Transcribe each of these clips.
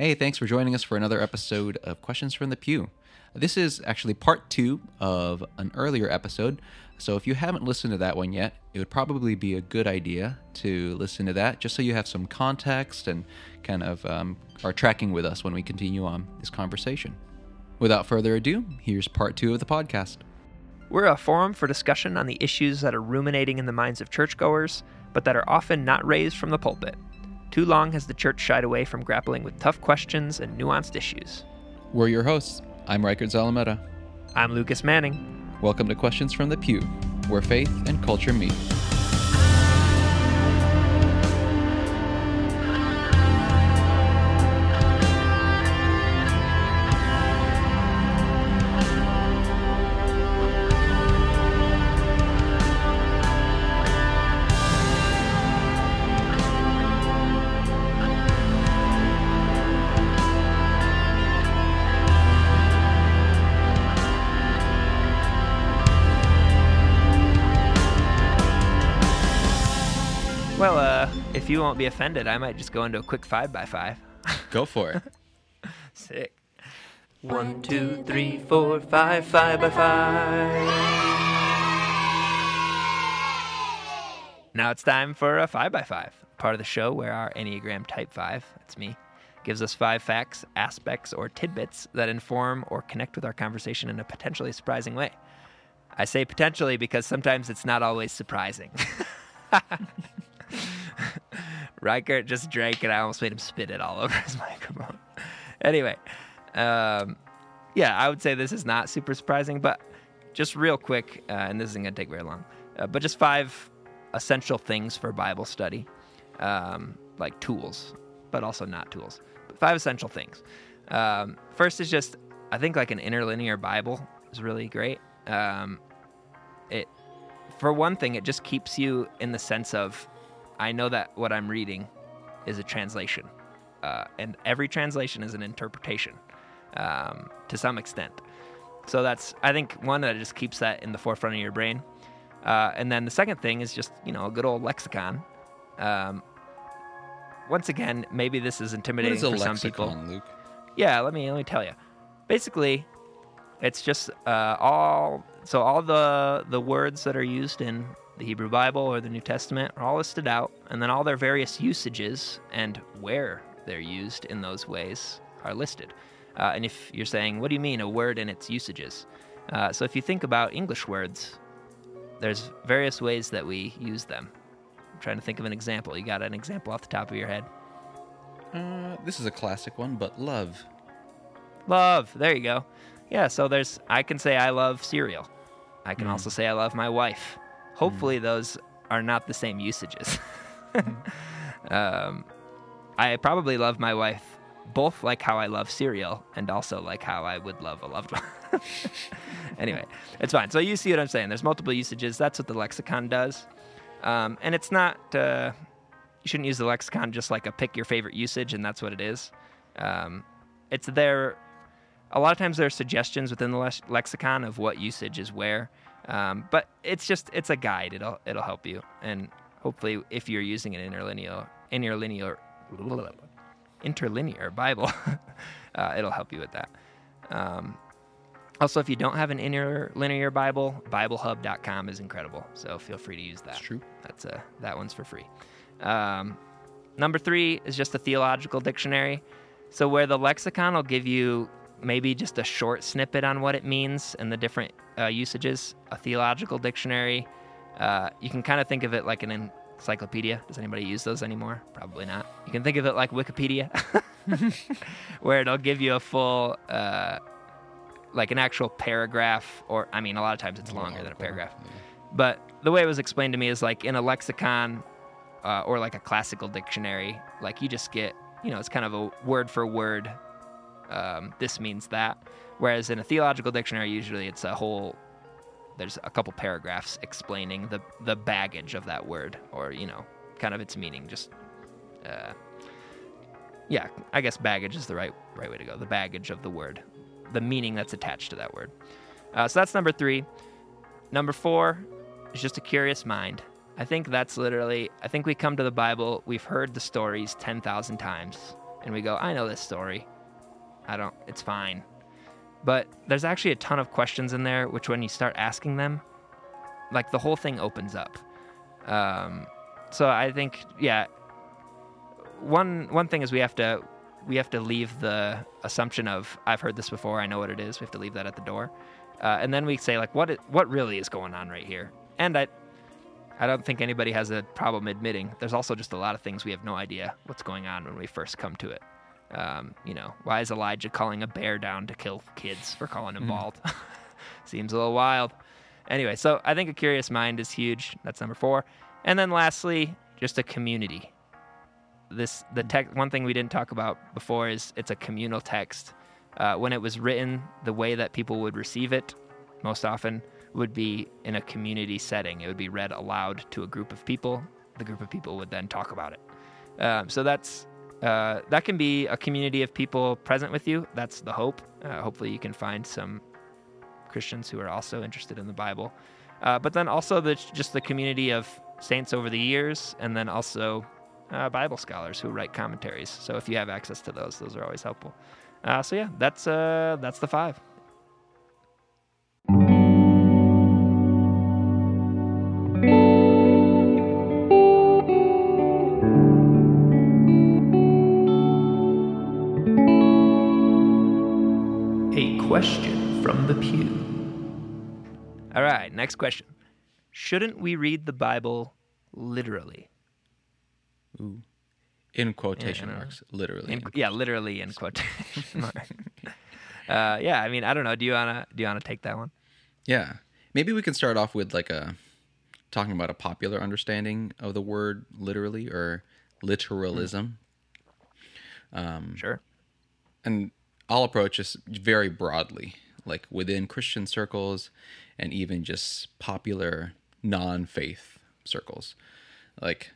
Hey, thanks for joining us for another episode of Questions from the Pew. This is actually part two of an earlier episode. So if you haven't listened to that one yet, it would probably be a good idea to listen to that just so you have some context and kind of um, are tracking with us when we continue on this conversation. Without further ado, here's part two of the podcast. We're a forum for discussion on the issues that are ruminating in the minds of churchgoers, but that are often not raised from the pulpit. Too long has the church shied away from grappling with tough questions and nuanced issues. We're your hosts. I'm Reichert Zalameta. I'm Lucas Manning. Welcome to Questions from the Pew, where faith and culture meet. If you won't be offended, I might just go into a quick five by five. Go for it. Sick. One, two, three, four, five, five by five. Now it's time for a five by five, part of the show where our Enneagram Type 5, that's me, gives us five facts, aspects, or tidbits that inform or connect with our conversation in a potentially surprising way. I say potentially because sometimes it's not always surprising. Reichert just drank and I almost made him spit it all over his microphone. anyway, um, yeah, I would say this is not super surprising, but just real quick, uh, and this isn't going to take very long, uh, but just five essential things for Bible study, um, like tools, but also not tools. But five essential things. Um, first is just, I think like an interlinear Bible is really great. Um, it, for one thing, it just keeps you in the sense of I know that what I'm reading is a translation, uh, and every translation is an interpretation um, to some extent. So that's I think one that just keeps that in the forefront of your brain. Uh, and then the second thing is just you know a good old lexicon. Um, once again, maybe this is intimidating is for some people. lexicon, Luke? Yeah, let me let me tell you. Basically, it's just uh, all so all the the words that are used in the Hebrew Bible or the New Testament are all listed out, and then all their various usages and where they're used in those ways are listed. Uh, and if you're saying, what do you mean a word and its usages? Uh, so if you think about English words, there's various ways that we use them. I'm trying to think of an example. You got an example off the top of your head? Uh, this is a classic one, but love. Love. There you go. Yeah, so there's I can say I love cereal. I can Mm. also say I love my wife. Hopefully those are not the same usages. um, I probably love my wife both like how I love cereal and also like how I would love a loved one. anyway, it's fine. So you see what I'm saying. There's multiple usages. That's what the lexicon does. Um, and it's not, uh, you shouldn't use the lexicon just like a pick your favorite usage and that's what it is. Um, it's there a lot of times there are suggestions within the lex- lexicon of what usage is where um, but it's just it's a guide it'll it'll help you and hopefully if you're using an interlinear interlinear interlinear bible uh, it'll help you with that um, also if you don't have an interlinear bible biblehub.com is incredible so feel free to use that That's true. that's a that one's for free. Um, number three is just a theological dictionary. So where the lexicon will give you maybe just a short snippet on what it means and the different uh, usages. A theological dictionary, uh, you can kind of think of it like an encyclopedia. Does anybody use those anymore? Probably not. You can think of it like Wikipedia, where it'll give you a full. Uh, like an actual paragraph, or I mean, a lot of times it's longer than a paragraph. But the way it was explained to me is like in a lexicon uh, or like a classical dictionary, like you just get, you know, it's kind of a word for word. Um, this means that. Whereas in a theological dictionary, usually it's a whole. There's a couple paragraphs explaining the the baggage of that word, or you know, kind of its meaning. Just, uh, yeah, I guess baggage is the right right way to go. The baggage of the word, the meaning that's attached to that word. Uh, so that's number three. Number four is just a curious mind. I think that's literally, I think we come to the Bible, we've heard the stories 10,000 times, and we go, I know this story. I don't, it's fine. But there's actually a ton of questions in there, which when you start asking them, like the whole thing opens up. Um, so I think, yeah, one one thing is we have to we have to leave the assumption of I've heard this before, I know what it is. We have to leave that at the door, uh, and then we say like, what it, what really is going on right here? And I I don't think anybody has a problem admitting there's also just a lot of things we have no idea what's going on when we first come to it. Um, you know, why is Elijah calling a bear down to kill kids for calling him bald? Seems a little wild. Anyway, so I think a curious mind is huge. That's number four. And then lastly, just a community. This the text. One thing we didn't talk about before is it's a communal text. Uh, when it was written, the way that people would receive it, most often, would be in a community setting. It would be read aloud to a group of people. The group of people would then talk about it. Um, so that's uh, that can be a community of people present with you. That's the hope. Uh, hopefully, you can find some Christians who are also interested in the Bible. Uh, but then also the, just the community of saints over the years, and then also uh, Bible scholars who write commentaries. So if you have access to those, those are always helpful. Uh, so yeah, that's that's the five. Question from the pew. All right, next question. Shouldn't we read the Bible literally? Ooh. In quotation I know. marks, literally. In, yeah, literally in quotation marks. uh, yeah, I mean, I don't know. Do you wanna do you wanna take that one? Yeah. Maybe we can start off with like a talking about a popular understanding of the word literally or literalism. Sure. And I'll approach this very broadly, like within Christian circles and even just popular non faith circles. Like,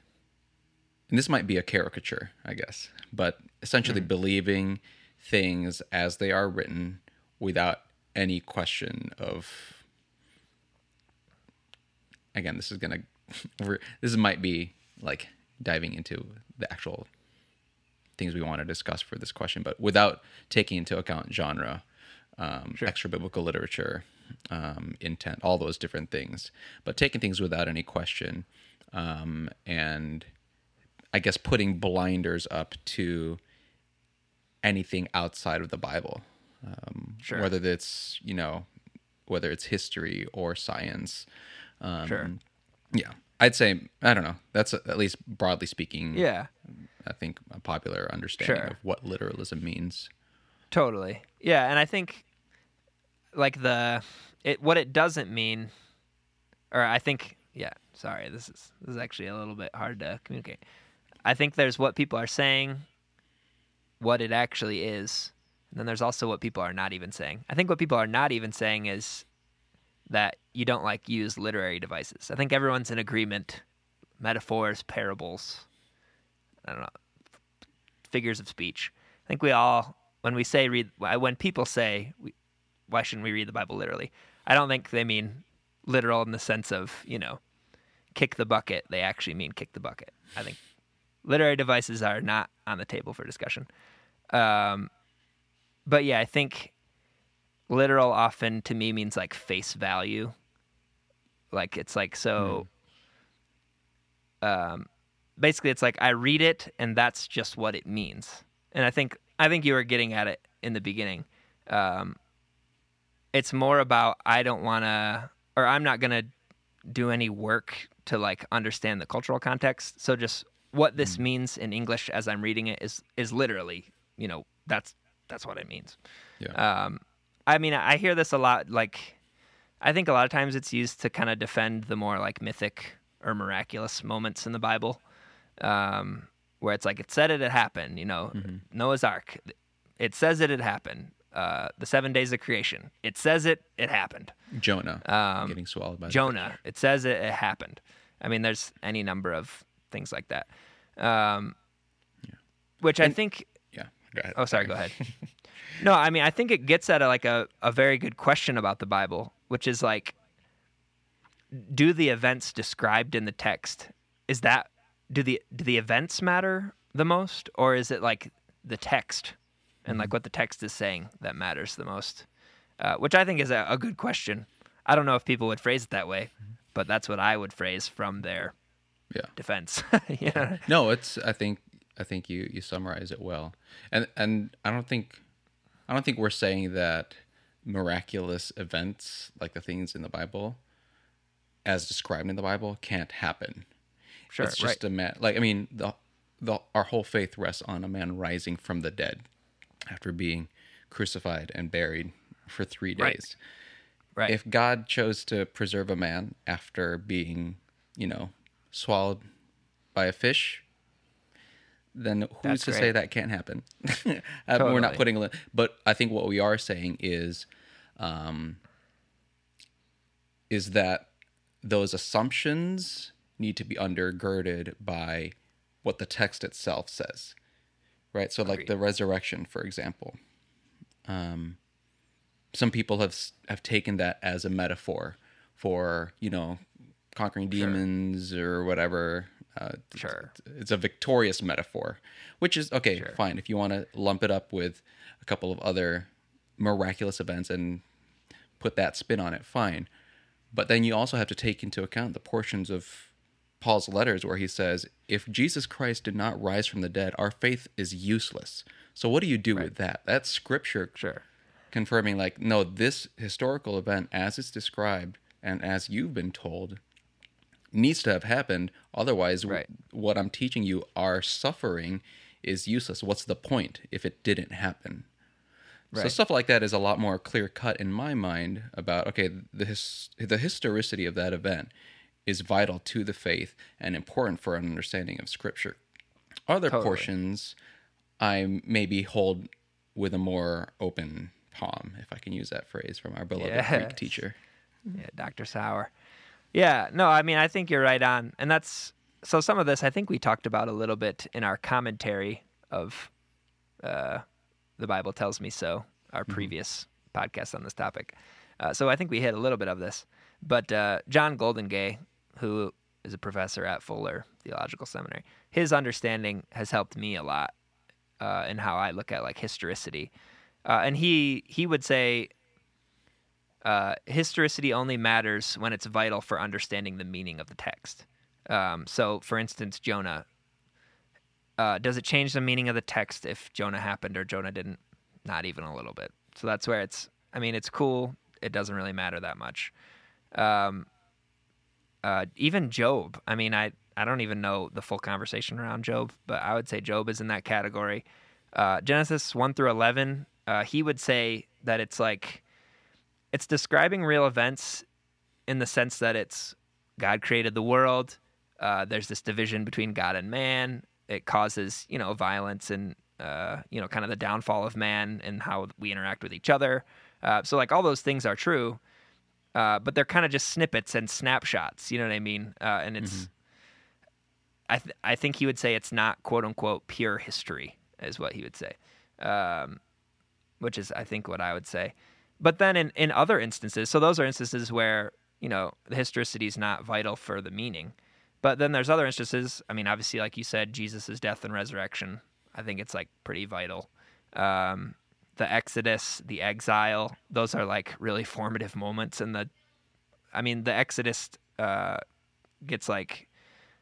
and this might be a caricature, I guess, but essentially hmm. believing things as they are written without any question of again this is gonna this might be like diving into the actual things we want to discuss for this question but without taking into account genre um, extra biblical literature um, intent all those different things but taking things without any question um, and i guess putting blinders up to anything outside of the bible um, Sure. whether it's you know whether it's history or science um, Sure. yeah i'd say i don't know that's at least broadly speaking Yeah. i think a popular understanding Sure. of what literalism means Totally. Yeah, and I think like the it what it doesn't mean or I think yeah, sorry, this is this is actually a little bit hard to communicate. I think there's what people are saying, what it actually is, and then there's also what people are not even saying. I think what people are not even saying is that you don't like use literary devices. I think everyone's in agreement metaphors, parables, I don't know, figures of speech. I think we all, when we say read, when people say, why shouldn't we read the Bible literally? I don't think they mean literal in the sense of, you know, kick the bucket. They actually mean kick the bucket. I think literary devices are not on the table for discussion. Um, but yeah, I think literal often to me means like face value. Like it's like so. Um, basically, it's like I read it and that's just what it means. And I think I think you were getting at it in the beginning. Um, it's more about I don't want to, or I'm not gonna do any work to like understand the cultural context. So just what this means in English as I'm reading it is is literally, you know, that's that's what it means. yeah Um, I mean, I hear this a lot. Like, I think a lot of times it's used to kind of defend the more like mythic or miraculous moments in the Bible, um, where it's like it said it had happened. You know, Noah's Ark. It says it had happened. Uh, the seven days of creation. It says it. It happened. jonah Um, getting swallowed by Jonah. It says it, it happened. I mean, there's any number of things like that. Um, yeah. Which I think go ahead. Oh, sorry. Go ahead. no, I mean, I think it gets at a, like a, a very good question about the Bible, which is like, do the events described in the text is that do the do the events matter the most, or is it like the text and like mm-hmm. what the text is saying that matters the most, uh, which I think is a, a good question. I don't know if people would phrase it that way, mm-hmm. but that's what I would phrase from their Yeah. defense. yeah. No, it's. I think. I think you you summarize it well, and and I don't think, I don't think we're saying that miraculous events like the things in the Bible, as described in the Bible, can't happen. Sure. it's right. just a man. Like I mean, the the our whole faith rests on a man rising from the dead, after being crucified and buried for three Right. days. right. If God chose to preserve a man after being, you know, swallowed by a fish, then who's That's to say that can't happen? Uh, We're not putting, a li- but I think what we are saying is, um, is that those assumptions need to be undergirded by what the text itself says, right? So, like the resurrection, for example. Um, some people have have taken that as a metaphor for you know conquering demons or whatever. Uh, Sure. it's a victorious metaphor, which is okay, Sure. fine. If you want to lump it up with a couple of other miraculous events and put that spin on it, fine. But then you also have to take into account the portions of Paul's letters where he says, if Jesus Christ did not rise from the dead, our faith is useless. So what do you do with that? That's scripture sure. confirming like no this historical event as it's described and as you've been told needs to have happened otherwise w- what i'm teaching you our suffering is useless what's the point if it didn't happen so stuff like that is a lot more clear cut in my mind about okay the his, the historicity of that event is vital to the faith and important for an understanding of scripture other Totally. portions I maybe hold with a more open palm, if I can use that phrase from our beloved Yes. Greek teacher. Yeah, Dr. Sauer. Yeah, no, I mean, I think you're right on. And that's so some of this I think we talked about a little bit in our commentary of uh, The Bible Tells Me So, our previous podcast on this topic. Uh, so I think we hit a little bit of this. But uh, John Goldingay, who is a professor at Fuller Theological Seminary, his understanding has helped me a lot uh, in how I look at like historicity. Uh, and he he would say uh, historicity only matters when it's vital for understanding the meaning of the text. Um, so, for instance, Jonah. Uh, does it change the meaning of the text if Jonah happened or Jonah didn't? Not even a little bit. So that's where it's. I mean, it's cool. It doesn't really matter that much. Um, uh, even Job. I mean, I I don't even know the full conversation around Job, but I would say Job is in that category. Uh, Genesis one through eleven. Uh, he would say that it's like it's describing real events in the sense that it's God created the world. Uh, there's this division between God and man. It causes, you know, violence and, uh, you know, kind of the downfall of man and how we interact with each other. Uh, so, like, all those things are true, uh, but they're kind of just snippets and snapshots. You know what I mean? Uh, and it's, I, th- I think he would say it's not quote unquote pure history, is what he would say, um, which is, I think, what I would say. But then in, in other instances, so those are instances where, you know, the historicity is not vital for the meaning. But then there's other instances. I mean, obviously, like you said, Jesus' death and resurrection, I think it's like pretty vital. Um, the Exodus, the exile, those are like really formative moments. And the, I mean, the Exodus uh, gets like,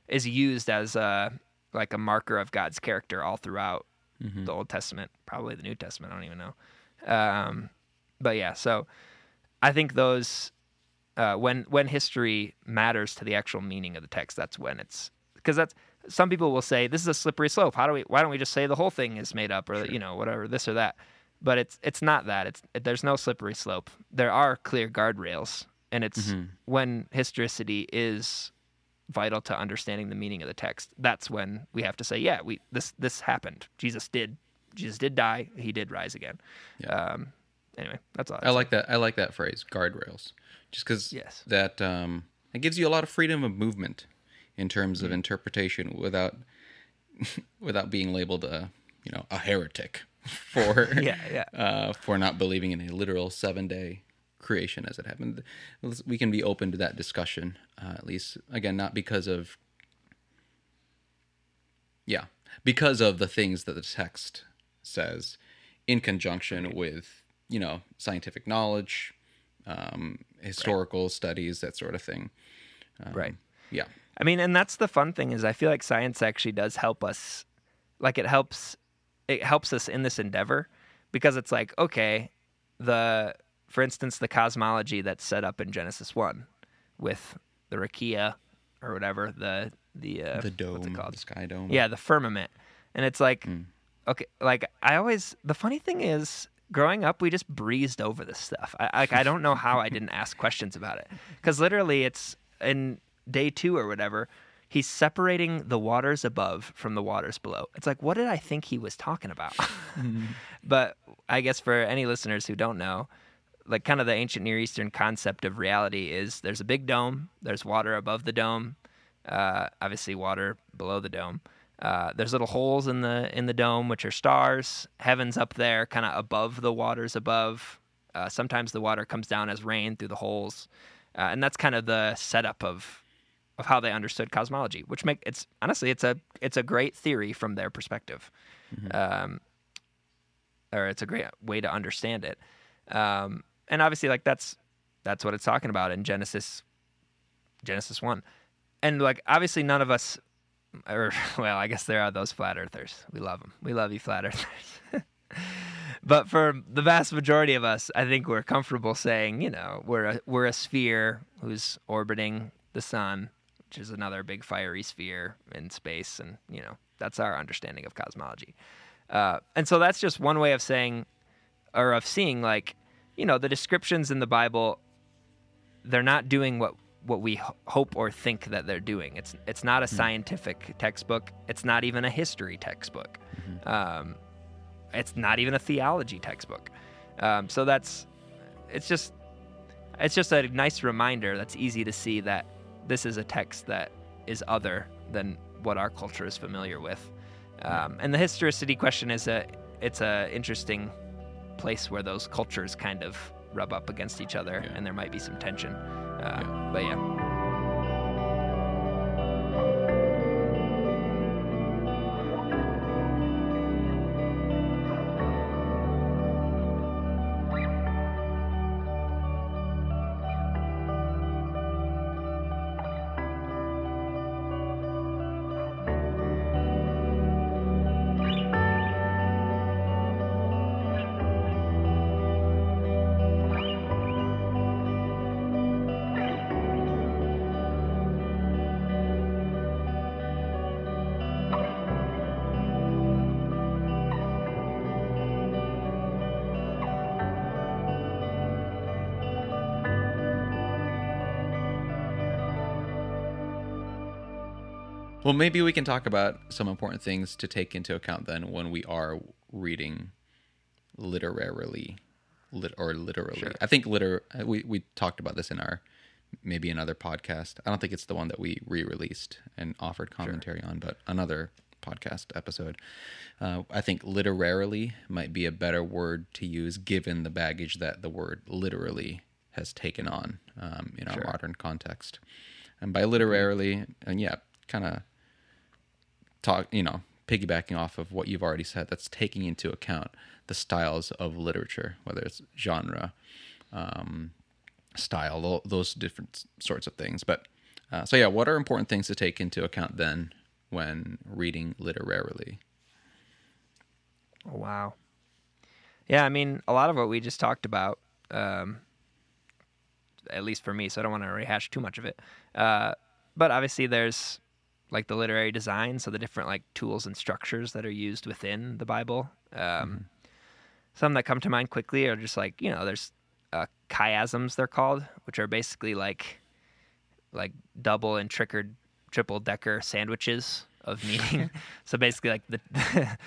is used as a, like a marker of God's character all throughout the Old Testament, probably the New Testament. I don't even know. Um, but yeah, so I think those uh, when when history matters to the actual meaning of the text, that's when it's because that's some people will say this is a slippery slope. How do we? Why don't we just say the whole thing is made up or you know whatever this or that? But it's it's not that. It's it, there's no slippery slope. There are clear guardrails, and it's when historicity is vital to understanding the meaning of the text. That's when we have to say, yeah, we this this happened. Jesus did Jesus did die. He did rise again. Um, anyway, that's all. I like that. I like that phrase, guardrails, just because Yes. that um, it gives you a lot of freedom of movement in terms Mm-hmm. of interpretation without without being labeled a you know a heretic for Yeah, yeah. Uh, for not believing in a literal seven day creation as it happened. We can be open to that discussion, uh, at least again, not because of yeah, because of the things that the text says in conjunction with you know scientific knowledge um, historical studies that sort of thing. Um, Right. yeah. I mean, and that's the fun thing is I feel like science actually does help us. Like it helps, it helps us in this endeavor because it's like okay, the for instance the cosmology that's set up in Genesis one with the rakia or whatever the the uh, the dome what's it called the sky dome. Yeah the firmament. And it's like okay like i always the funny thing is growing up we just breezed over this stuff. I like i don't know how i didn't ask questions about it. Because literally it's in day two or whatever he's separating the waters above from the waters below. It's like what did i think he was talking about? But i guess for any listeners who don't know like kind of the ancient near eastern concept of reality is there's a big dome there's water above the dome uh, obviously water below the dome uh, there's little holes in the in the dome which are stars. Heavens up there kind of above the waters above. Uh, sometimes the water comes down as rain through the holes. Uh, and that's kind of the setup of of how they understood cosmology which make it's honestly it's a it's a great theory from their perspective. Um, or it's a great way to understand it. Um, and obviously like that's that's what it's talking about in genesis genesis 1 and like obviously none of us or well i guess there are those flat earthers. We love them we love you flat earthers. But for the vast majority of us i think we're comfortable saying you know we're a, we're a sphere who's orbiting the sun which is another big fiery sphere in space and you know that's our understanding of cosmology. Uh, and so that's just one way of saying or of seeing like you know the descriptions in the bible they're not doing what what we hope or think that they're doing. It's it's not a scientific textbook. It's not even a history textbook. Um, it's not even a theology textbook. Um, so that's it's just it's just a nice reminder that's easy to see that this is a text that is other than what our culture is familiar with. Um, and the historicity question is a it's a interesting place where those cultures kind of rub up against each other Yeah. and there might be some tension uh, but yeah Well, maybe we can talk about some important things to take into account then when we are reading literarily, lit or literally. Sure. I think liter. We we talked about this in our maybe another podcast. I don't think it's the one that we re-released and offered commentary on, but another podcast episode. Uh, I think literarily might be a better word to use given the baggage that the word literally has taken on um, in our Sure. modern context. And by literarily, and yeah, kind of talk, you know, piggybacking off of what you've already said, that's taking into account the styles of literature, whether it's genre, um, style, those different sorts of things. But uh, so yeah, what are important things to take into account then when reading literarily? Oh, wow. Yeah, I mean, a lot of what we just talked about, um, at least for me, so I don't want to rehash too much of it. Uh, but obviously, there's like the literary design, so the different like tools and structures that are used within the Bible. Um, Some that come to mind quickly are just like you know, there's uh, chiasms they're called, which are basically like like double and trickered triple decker sandwiches of meaning. so basically like the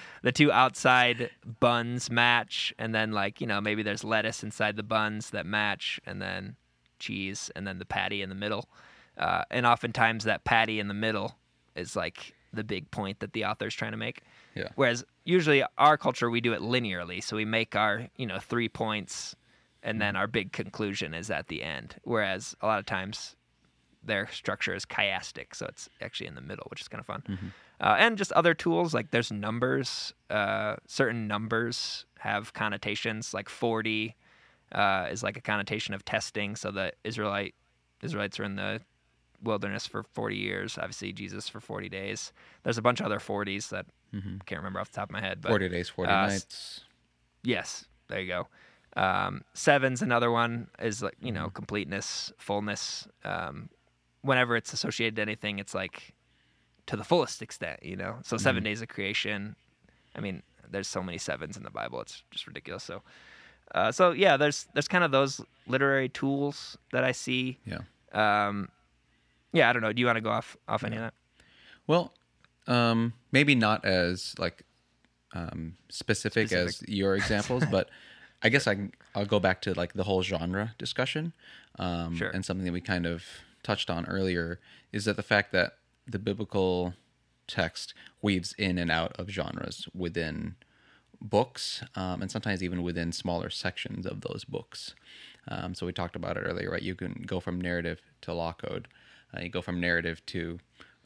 the two outside buns match and then like, you know, maybe there's lettuce inside the buns that match and then cheese and then the patty in the middle. Uh, and oftentimes that patty in the middle is like the big point that the author's trying to make. Yeah. Whereas usually our culture we do it linearly, so we make our you know three points, and then our big conclusion is at the end. Whereas a lot of times their structure is chiastic, so it's actually in the middle, which is kind of fun. Uh, and just other tools like there's numbers. Uh, certain numbers have connotations, like 40 uh, is like a connotation of testing. So the Israelite Israelites are in the wilderness for 40 years. Obviously, Jesus for 40 days. There's a bunch of other 40s that can't remember off the top of my head. But 40 days, 40 uh, nights. Yes, there you go. Um, seven's another one is like you know completeness, fullness. Um, whenever it's associated to anything, it's like to the fullest extent. You know, so 7 days of creation. I mean, there's so many sevens in the Bible; it's just ridiculous. So, uh, so yeah, there's there's kind of those literary tools that I see. Yeah. Um, yeah, I don't know. Do you want to go off off any of that? Well, um, maybe not as like um, specific, as your examples, but I guess I can, I'll go back to like the whole genre discussion. Um, Sure. And something that we kind of touched on earlier is that the fact that the biblical text weaves in and out of genres within books, um, and sometimes even within smaller sections of those books. Um, so we talked about it earlier, right? You can go from narrative to law code. Uh, you go from narrative to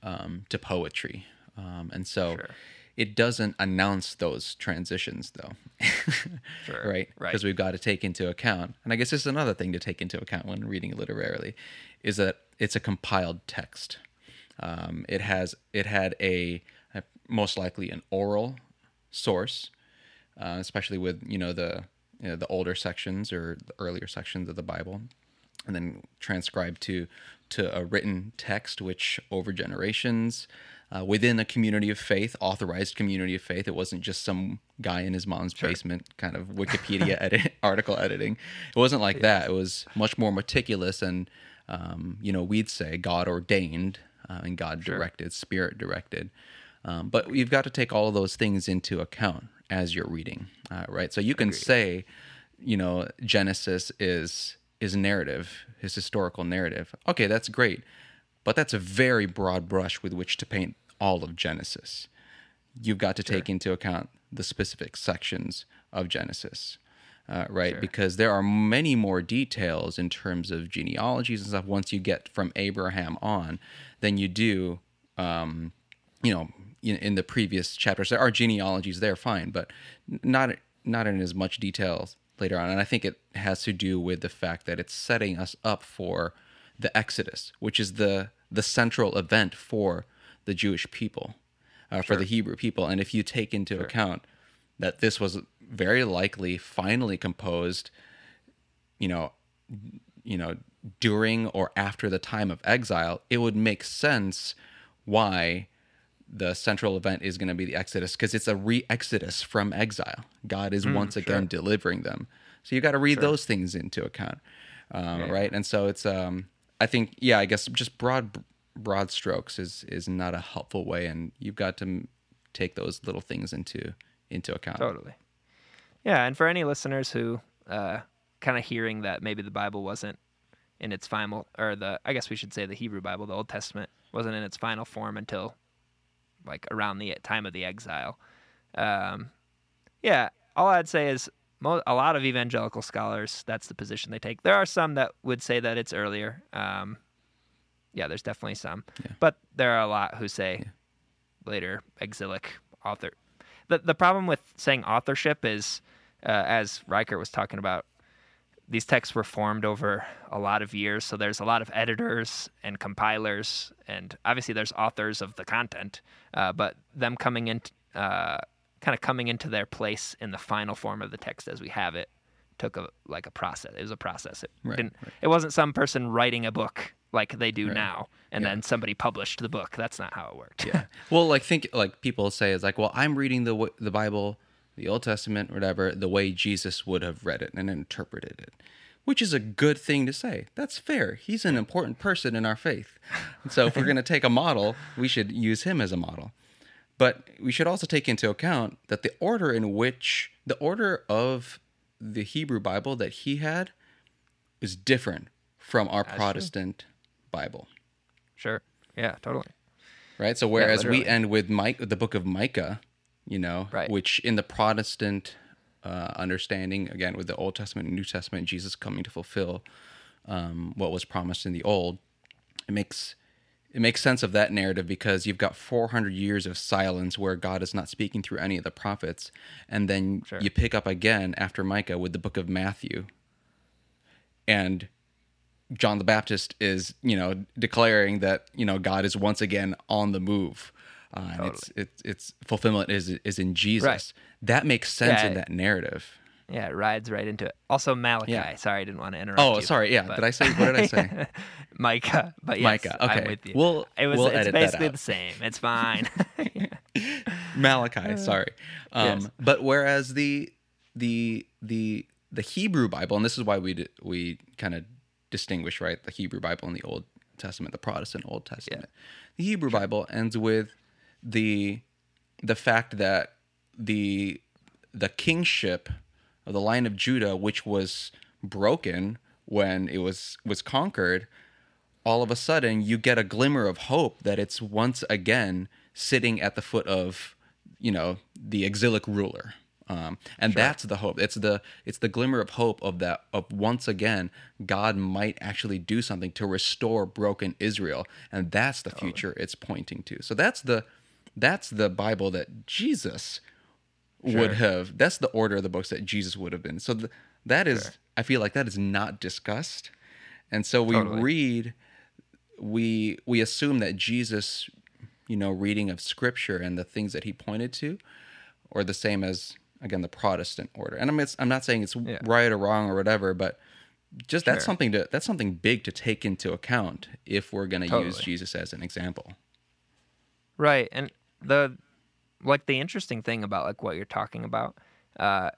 um, to poetry, um, and so Sure. it doesn't announce those transitions, though. Sure. right? Right. Because we've got to take into account, and I guess this is another thing to take into account when reading literarily, is that it's a compiled text. Um, it has it had a, a most likely an oral source, uh, especially with you know the you know, the older sections or the earlier sections of the Bible, and then transcribed to to a written text, which over generations. Uh, within a community of faith, authorized community of faith, it wasn't just some guy in his mom's basement kind of Wikipedia edit, article editing. It wasn't like that. It was much more meticulous and, um, you know, we'd say God ordained uh, and God directed, Spirit directed. Um, but you've got to take all of those things into account as you're reading, uh, right? So you can say, you know, Genesis is is narrative, his historical narrative. Okay, that's great, but that's a very broad brush with which to paint all of Genesis. You've got to take into account the specific sections of Genesis. Uh, right, because there are many more details in terms of genealogies and stuff once you get from Abraham on than you do um, you know in, in the previous chapters there are genealogies there fine but not not in as much detail later on and i think it has to do with the fact that it's setting us up for the exodus which is the the central event for the jewish people uh, for the hebrew people. And if you take into account that this was very likely finally composed you know you know during or after the time of exile it would make sense why the central event is going to be the exodus because it's a re-exodus from exile. God is once again delivering them. So you got to read those things into account um, right? And so it's um i think yeah i guess just broad broad strokes is is not a helpful way and you've got to m- take those little things into into account. Totally. Yeah, and for any listeners who uh, kind of hearing that maybe the Bible wasn't in its final, or the I guess we should say the Hebrew Bible, the Old Testament, wasn't in its final form until like around the time of the exile. Um, yeah, all I'd say is mo- a lot of evangelical scholars that's the position they take. There are some that would say that it's earlier. Um, yeah, there's definitely some, but there are a lot who say later exilic author. The the problem with saying authorship is, uh, as Riker was talking about, these texts were formed over a lot of years. So there's a lot of editors and compilers, and obviously there's authors of the content. Uh, but them coming in, uh, kind of coming into their place in the final form of the text as we have it, took a like a process. It was a process. It Right, didn't. It wasn't some person writing a book like they do Right. now, and then somebody published the book. That's not how it worked. yeah. Well, like think like people say is like, well, I'm reading the the Bible, the Old Testament, whatever, the way Jesus would have read it and interpreted it, which is a good thing to say. That's fair. He's an important person in our faith, and so if we're going to take a model, we should use him as a model. But we should also take into account that the order in which the order of the Hebrew Bible that he had is different from our Protestant Bible Sure. Yeah. Totally. right? So whereas we end with Mike, the book of Micah, you know, Right. which in the Protestant uh, understanding, again with the Old Testament and New Testament, Jesus coming to fulfill um, what was promised in the Old, it makes it makes sense of that narrative because you've got 400 years of silence where God is not speaking through any of the prophets, and then Sure. you pick up again after Micah with the book of Matthew, and John the Baptist is you know declaring that you know God is once again on the move. Uh, and it's, it's it's fulfillment is is in Jesus. Right. That makes sense in that narrative. Yeah, it rides right into it. Also Malachi. Yeah. Sorry, I didn't want to interrupt. Oh, you, sorry. Yeah. but- Did I say what did I say? Micah, but yes, Micah, I'm okay. with you. We'll- it was we'll it's basically the same. It's fine. Malachi, sorry. Um, Yes. But whereas the the the the Hebrew Bible, and this is why we d- we kind of distinguish right the Hebrew Bible and the Old Testament, the Protestant Old Testament. The Hebrew Bible ends with the the fact that the the kingship of the line of Judah, which was broken when it was was conquered, all of a sudden you get a glimmer of hope that it's once again sitting at the foot of you know the exilic ruler. Um, and that's the hope. It's the it's the glimmer of hope of that of once again god might actually do something to restore broken israel. And that's the future it's pointing to. So that's the that's the bible that jesus would have that's the order of the books that jesus would have been. So th- that is i feel like that is not discussed. And so we Totally. read we we assume that jesus you know reading of scripture and the things that he pointed to are the same as again the protestant order. And i'm, it's, I'm not saying it's right or wrong or whatever but just that's something to that's something big to take into account if we're going to use jesus as an example. Right. And the like the interesting thing about like what you're talking about uh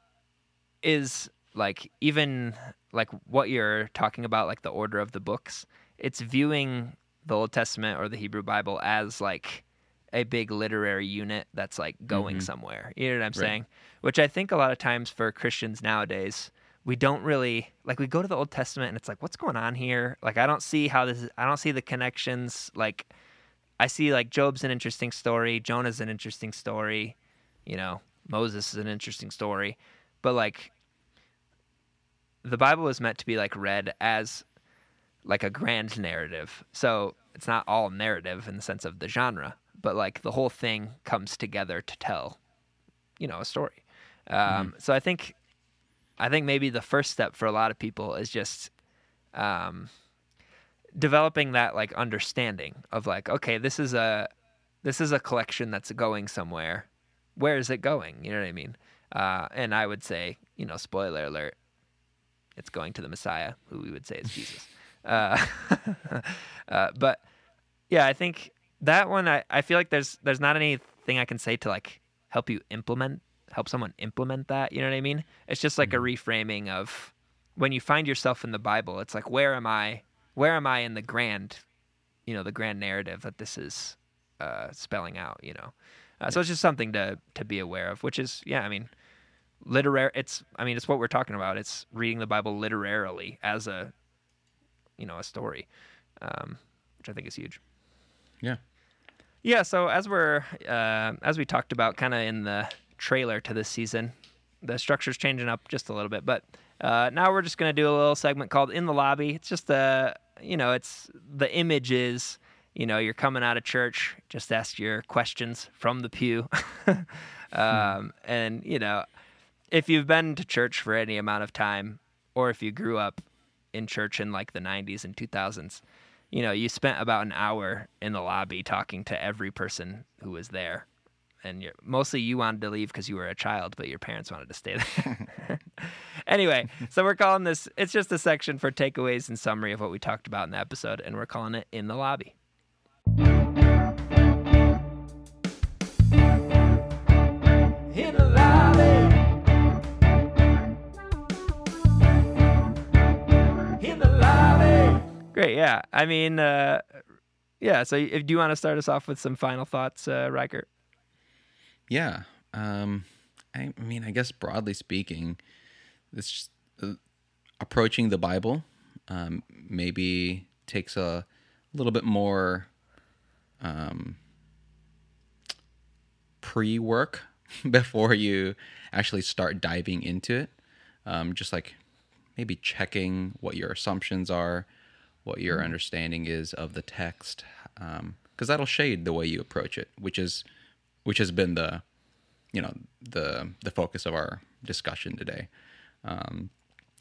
is like even like what you're talking about like the order of the books, it's viewing the Old Testament or the Hebrew Bible as like a big literary unit that's like going somewhere. You know what I'm saying? Which I think a lot of times for Christians nowadays, we don't really like we go to the Old Testament and it's like what's going on here? Like I don't see how this is I don't see the connections like I see like Job's an interesting story, Jonah's an interesting story, you know, Moses is an interesting story, but like the Bible is meant to be like read as like a grand narrative. So it's not all narrative in the sense of the genre, but like the whole thing comes together to tell, you know, a story. Um, So I think, I think maybe the first step for a lot of people is just um, developing that like understanding of like, okay, this is a this is a collection that's going somewhere. Where is it going? You know what I mean? Uh, and I would say, you know, spoiler alert, it's going to the Messiah, who we would say is Jesus. Uh, uh, but yeah, I think that one. I, I feel like there's there's not anything I can say to like help you implement help someone implement that. You know what I mean? It's just like a reframing of when you find yourself in the Bible. It's like where am I? Where am I in the grand, you know, the grand narrative that this is uh, spelling out? You know, uh, so it's just something to to be aware of. Which is yeah, I mean, literary. It's I mean, it's what we're talking about. It's reading the Bible literarily as a, you know, a story, um, which I think is huge. yeah Yeah, so as we're uh, as we talked about, kind of in the trailer to this season, the structure's changing up just a little bit. But uh, now we're just gonna do a little segment called "In the Lobby." It's just the, you know, it's the images. you know you're coming out of church, just ask your questions from the pew, um, and you know if you've been to church for any amount of time, or if you grew up in church in like the 90s and 2000s, you know, you spent about an hour in the lobby talking to every person who was there. And you're, mostly you wanted to leave because you were a child, but your parents wanted to stay there. anyway, so we're calling this, it's just a section for takeaways and summary of what we talked about in the episode, and we're calling it In the Lobby. In the lobby. In the lobby. Great, yeah. I mean, uh, yeah. So, if do you want to start us off with some final thoughts, uh, Riker? Yeah. Um, I, mean, I guess broadly speaking, this just, uh, approaching the Bible um, maybe takes a little bit more um, pre work before you actually start diving into it. Um, just like maybe checking what your assumptions are, what your understanding is of the text, because that'll shade the way you approach it, which is which has been the you know the the focus of our discussion today. Um,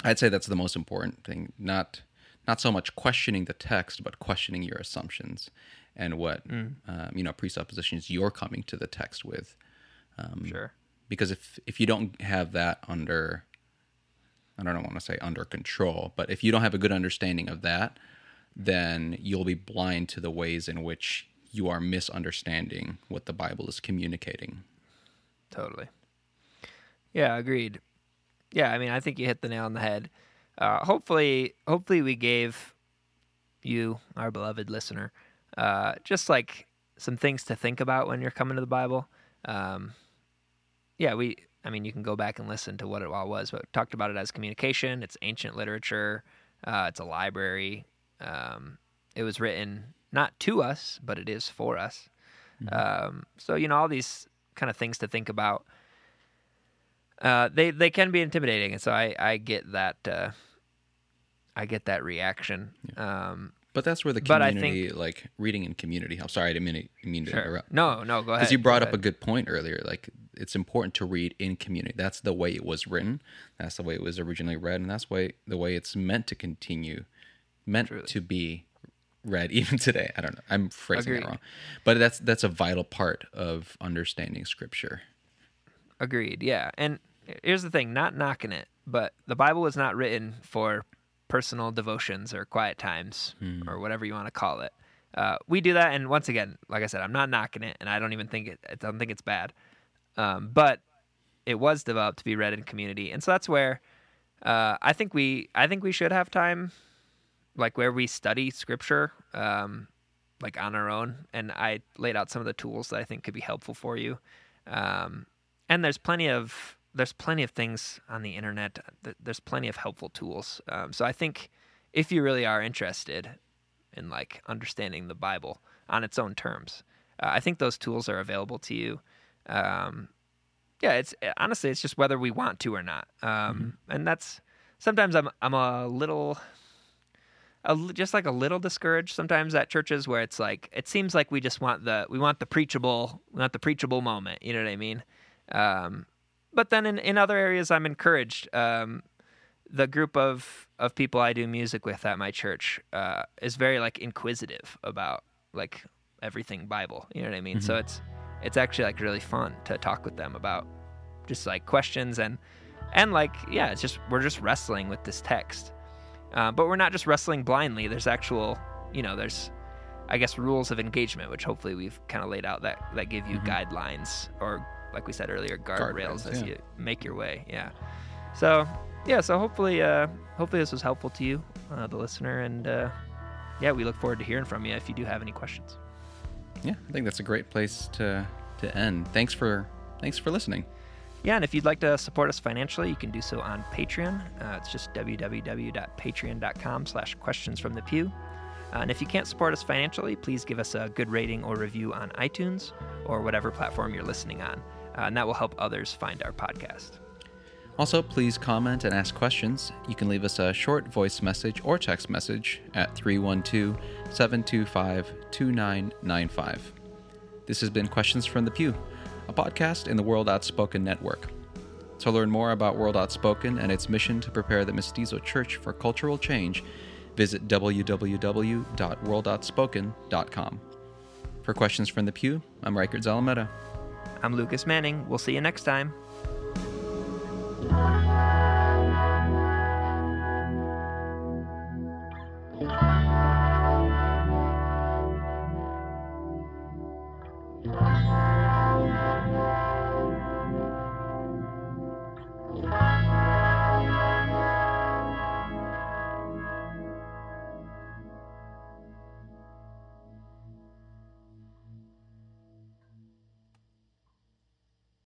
I'd say that's the most important thing. Not not so much questioning the text, but questioning your assumptions and what um, you know presuppositions you're coming to the text with. Um, Sure. Because if if you don't have that under, I don't want to say under control, but if you don't have a good understanding of that, then you'll be blind to the ways in which you are misunderstanding what the Bible is communicating. Totally. Yeah, agreed. Yeah, I mean, I think you hit the nail on the head. Uh, hopefully, hopefully, we gave you, our beloved listener, uh, just like some things to think about when you're coming to the Bible. Um, yeah, we. I mean, you can go back and listen to what it all was, but talked about it as communication. It's ancient literature. Uh, it's a library. Um, it was written not to us, but it is for us. Um, so you know, all these kind of things to think about. Uh, they they can be intimidating, and so I I get that uh, I get that reaction. Um, But that's where the community, like reading in community, helps. Sorry, I didn't mean to, mean to sure. interrupt. No, no, go ahead. Because you brought go up a good point earlier. Like it's important to read in community. That's the way it was written. That's the way it was originally read, and that's way the way it's meant to continue, meant Truly. to be read even today. I don't know. I'm phrasing Agreed. it wrong, but that's that's a vital part of understanding Scripture. Agreed. Yeah. And here's the thing, not knocking it, but the Bible was not written for personal devotions or quiet times or whatever you want to call it. Uh, we do that, and once again, like I said, I'm not knocking it, and I don't even think it. I don't think it's bad. Um, but it was developed to be read in community, and so that's where uh, I think we. I think we should have time, like where we study Scripture, um, like on our own. And I laid out some of the tools that I think could be helpful for you. Um, and there's plenty of there's plenty of things on the internet. There's plenty of helpful tools. Um, so I think if you really are interested in like understanding the Bible on its own terms, uh, I think those tools are available to you. Um, yeah, it's honestly it's just whether we want to or not. Um, And that's sometimes I'm I'm a little. A, just like a little discouraged sometimes at churches where it's like it seems like we just want the we want the preachable we want the preachable moment you know what I mean um, but then in, in other areas, I'm encouraged. Um, the group of, of people I do music with at my church uh, is very like inquisitive about like everything Bible. You know what I mean? So it's it's actually like really fun to talk with them about just like questions and and like yeah, it's just we're just wrestling with this text, uh, but we're not just wrestling blindly. There's actual you know there's I guess rules of engagement, which hopefully we've kind of laid out that that give you guidelines or like we said earlier, guardrails Guardrails, as yeah. you make your way. Yeah. So yeah, so hopefully uh, hopefully this was helpful to you, uh, the listener, and uh, yeah, we look forward to hearing from you if you do have any questions. Yeah, I think that's a great place to to end. Thanks for thanks for listening. Yeah, and if you'd like to support us financially, you can do so on Patreon. Uh, it's just www.patreon.com slash questions from the pew. Uh, and if you can't support us financially, please give us a good rating or review on iTunes or whatever platform you're listening on. Uh, and that will help others find our podcast. Also, please comment and ask questions. You can leave us a short voice message or text message at 312 725 2995. This has been Questions from the Pew, a podcast in the World Outspoken Network. To learn more about World Outspoken and its mission to prepare the Mestizo Church for cultural change, visit www.worldoutspoken.com. For Questions from the Pew, I'm Reichert Zalameta. I'm Lucas Manning. We'll see you next time.